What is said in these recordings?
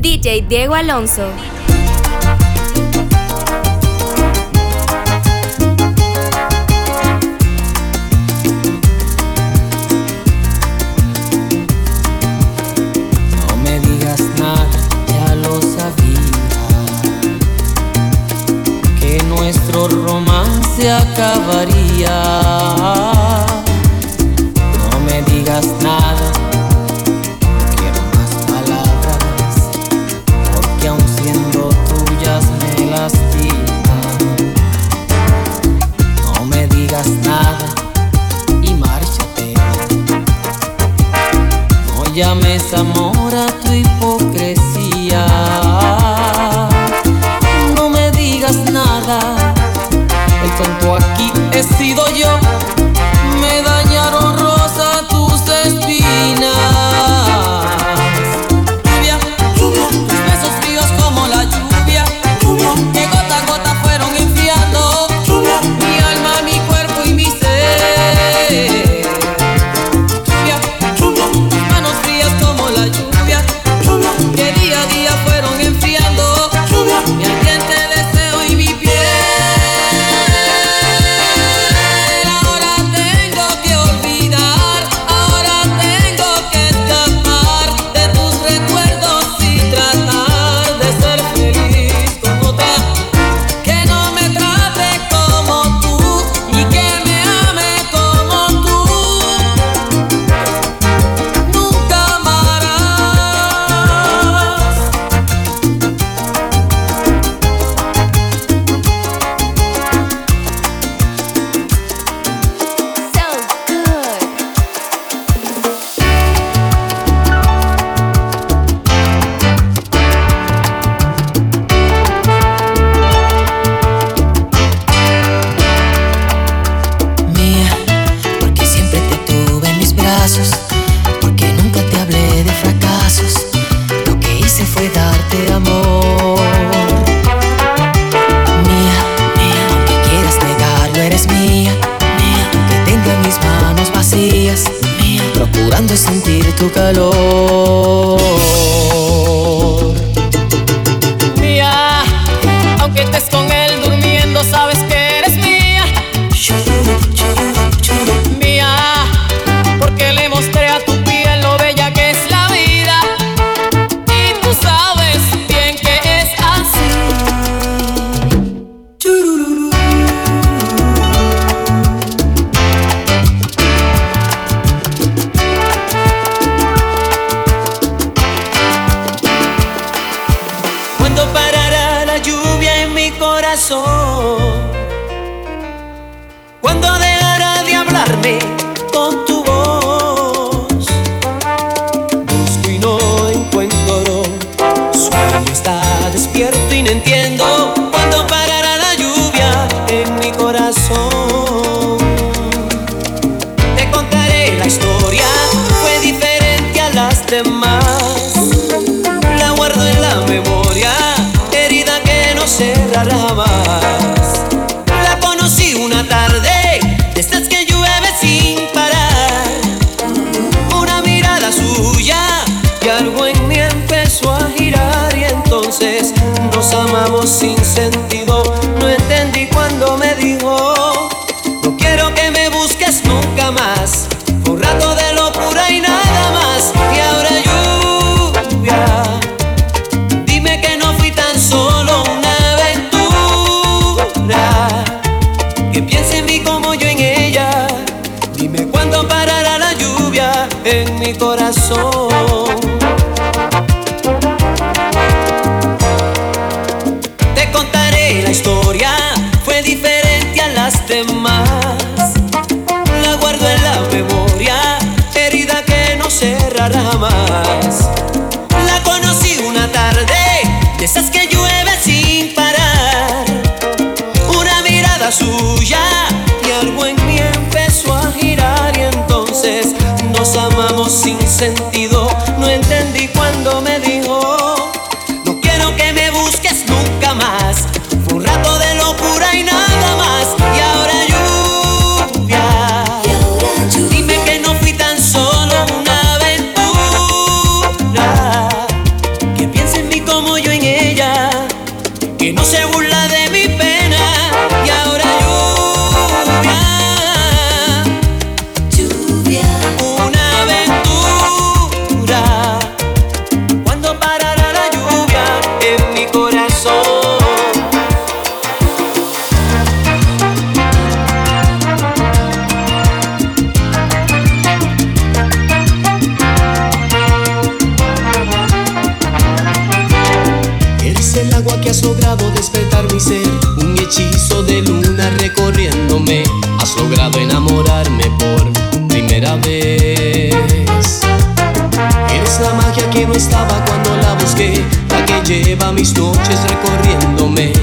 DJ Diego Alonso. No me digas nada, ya lo sabía que nuestro romance acabaría. tu calor. La guardo en la memoria, herida que no cerrará sentido. mis noches recorriéndome.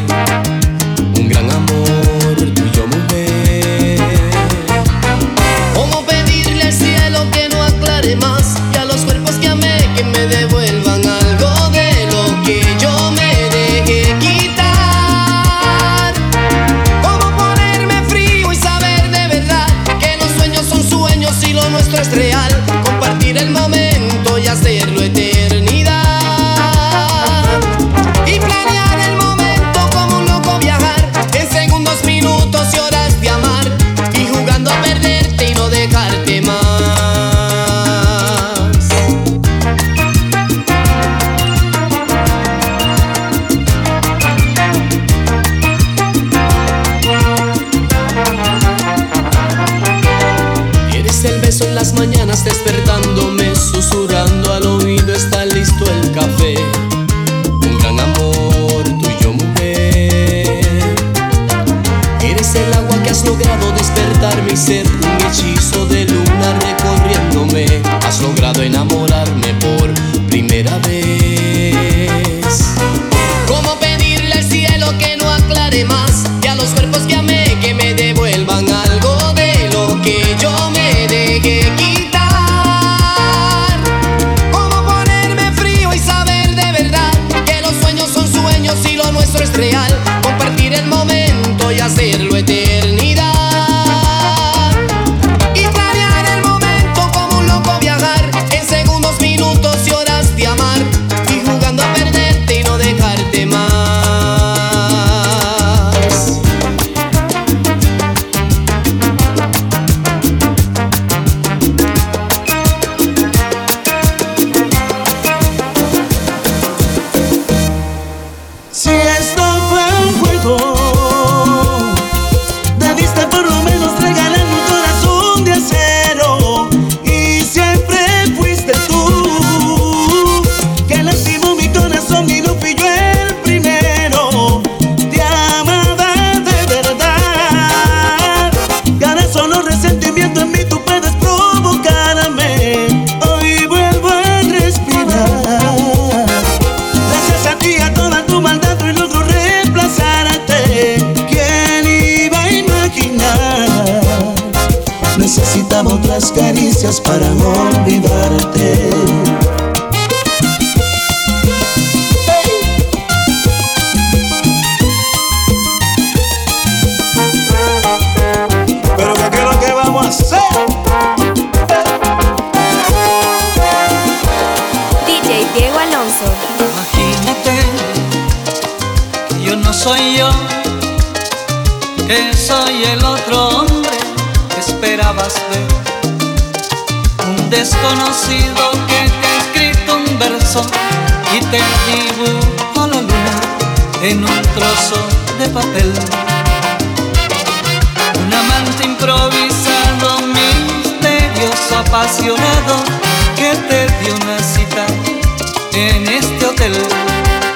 De pena por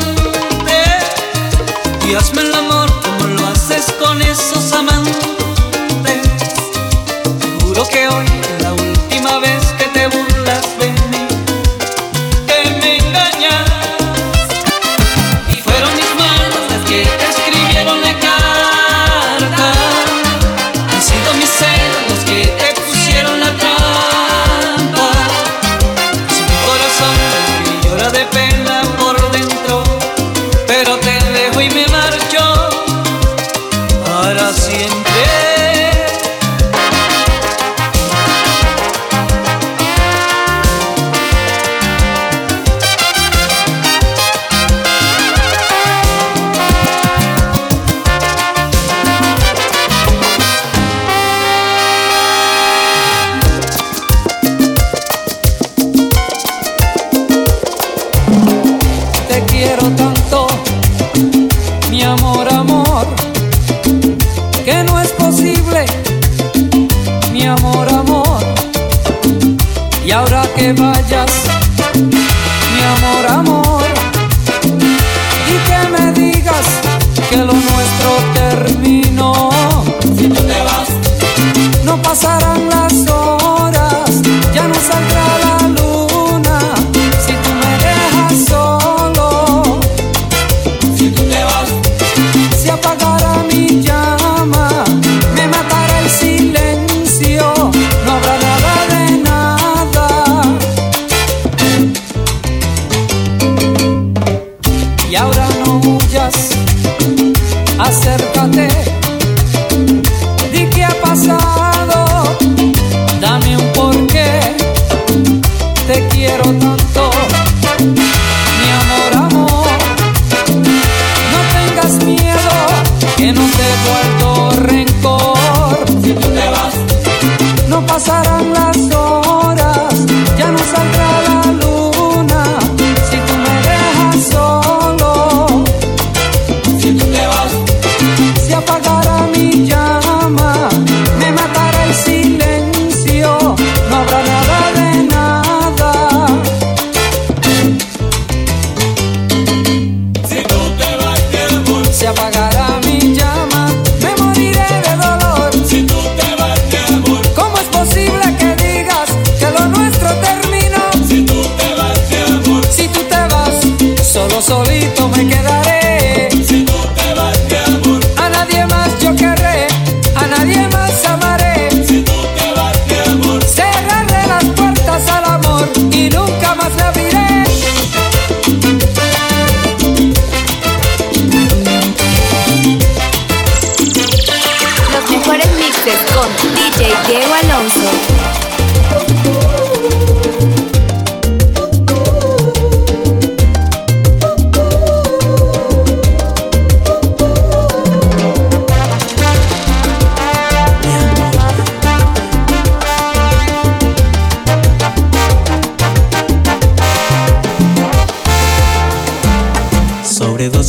dentro, pero te dejo y me marcho. Y ahora que vayas, mi amor, amor, y que me digas que lo nuestro terminó. Si tú te vas, no pasará.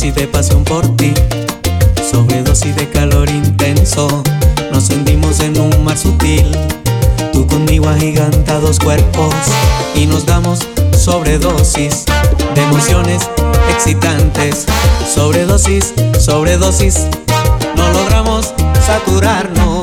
Sobredosis de pasión por ti, sobredosis de calor intenso. Nos hundimos en un mar sutil, tú conmigo agigantados cuerpos y nos damos sobredosis de emociones excitantes. Sobredosis, sobredosis, no logramos saturarnos.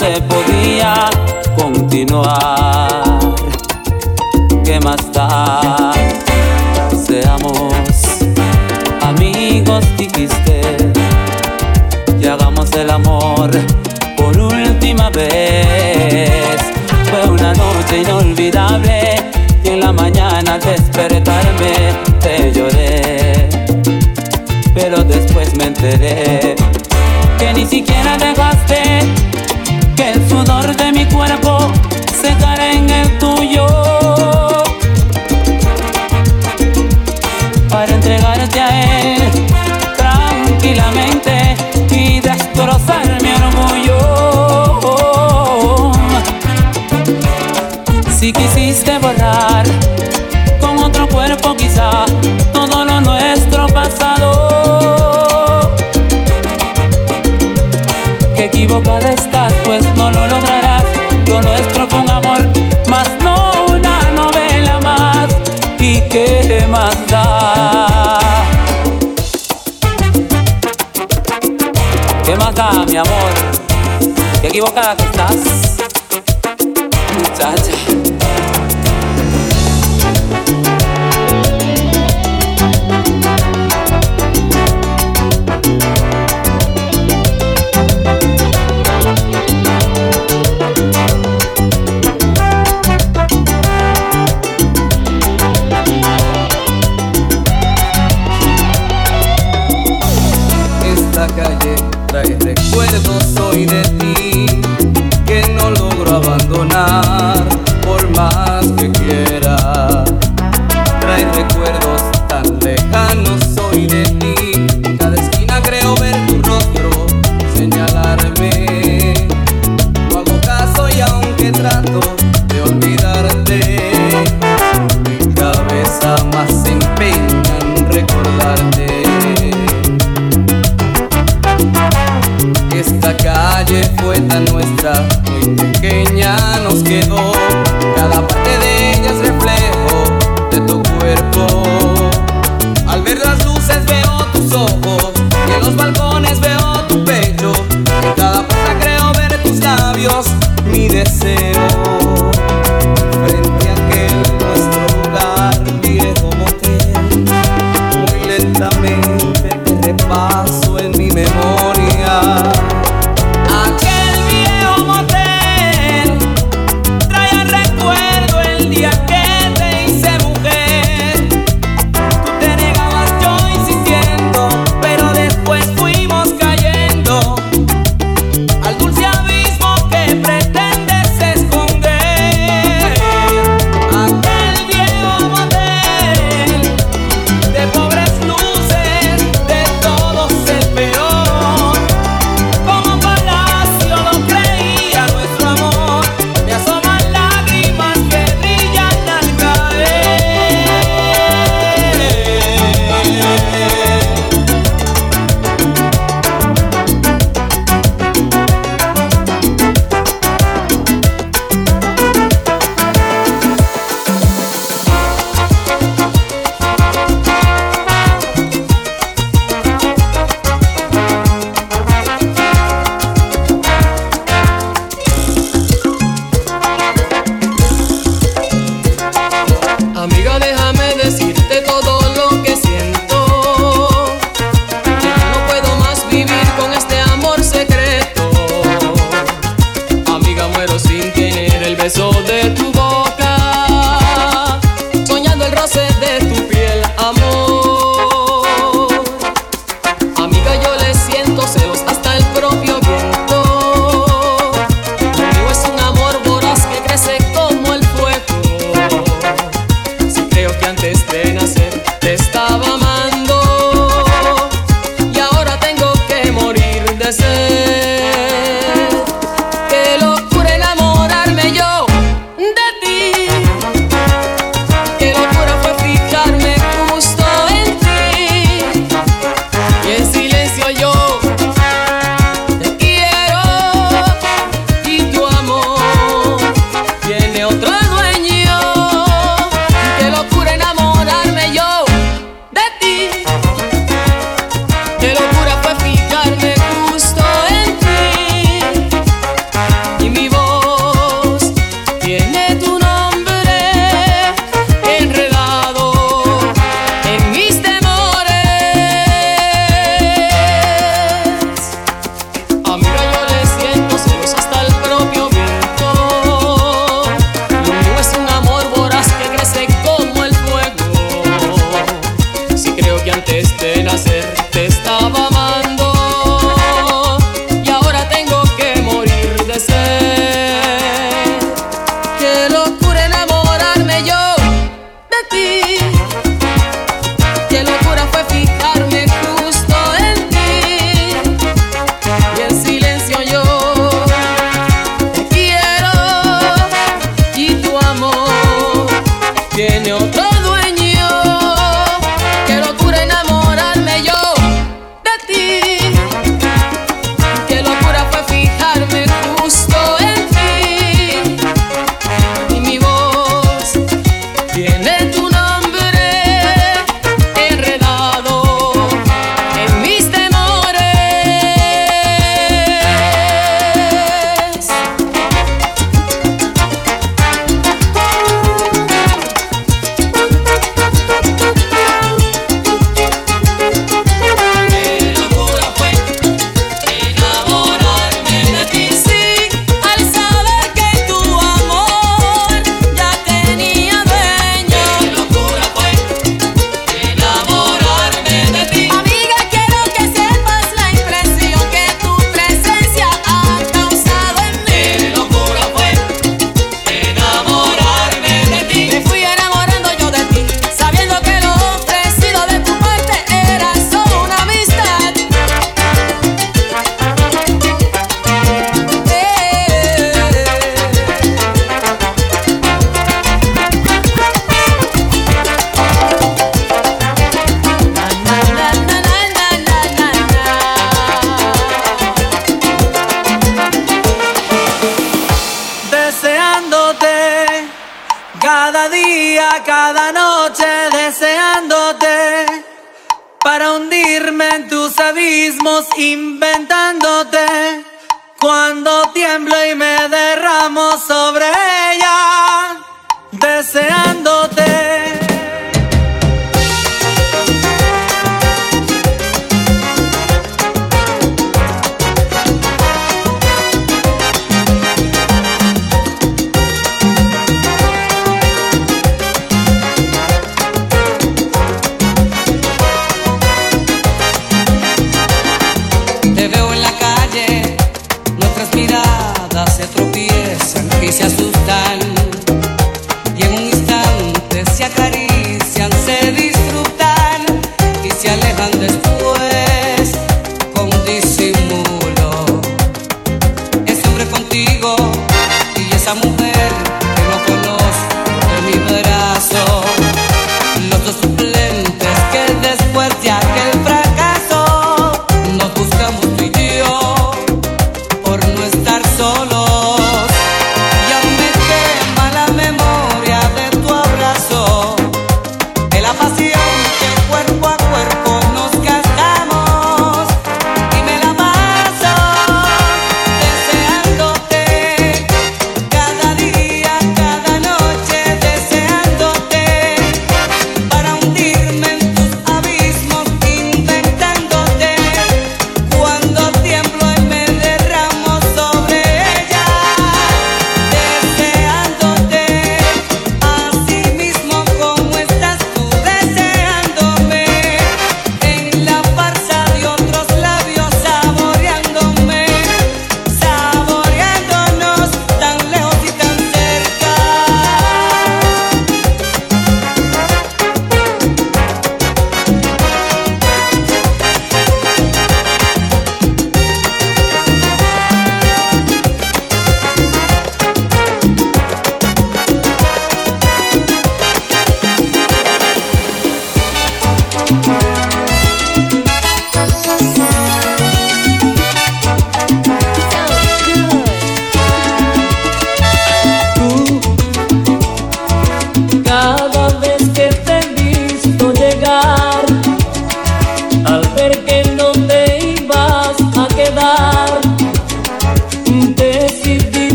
se podía continuar. acercarte a él tranquilamente y destrozar mi orgullo. Si quisiste borrar con otro cuerpo quizá todo lo nuestro pasado, que equivocada estás pues no lo mi amor. Qué equivocada que estás. Muchacha.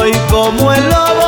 Soy como el lobo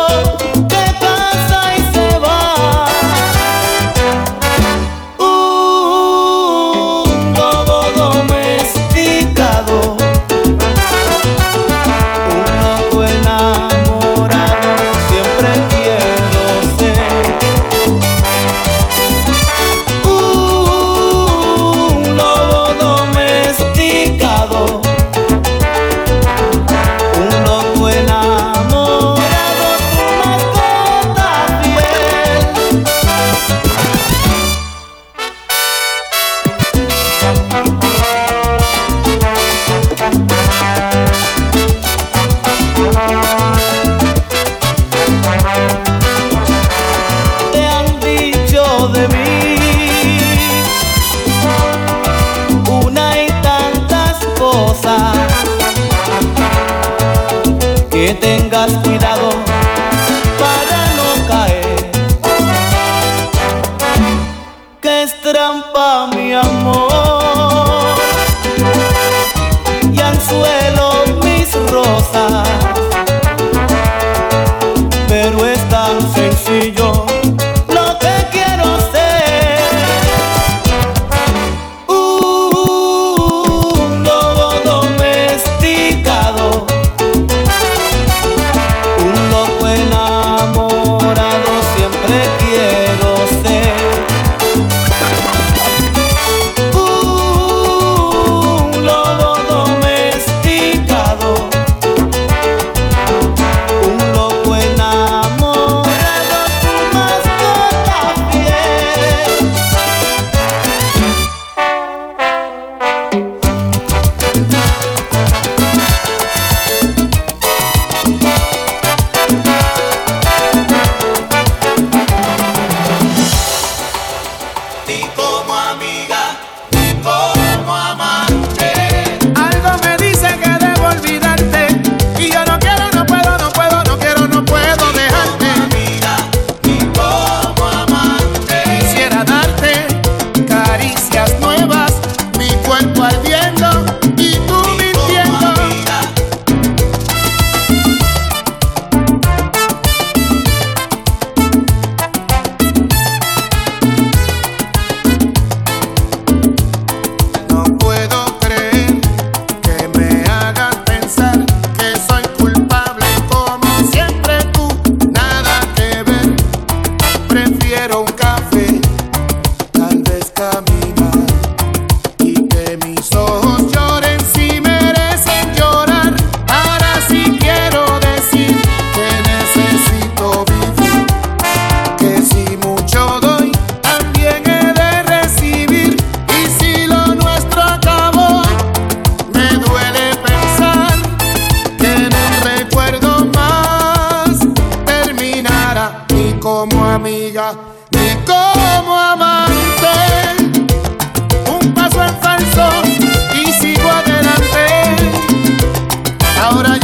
ahora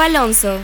Alonso.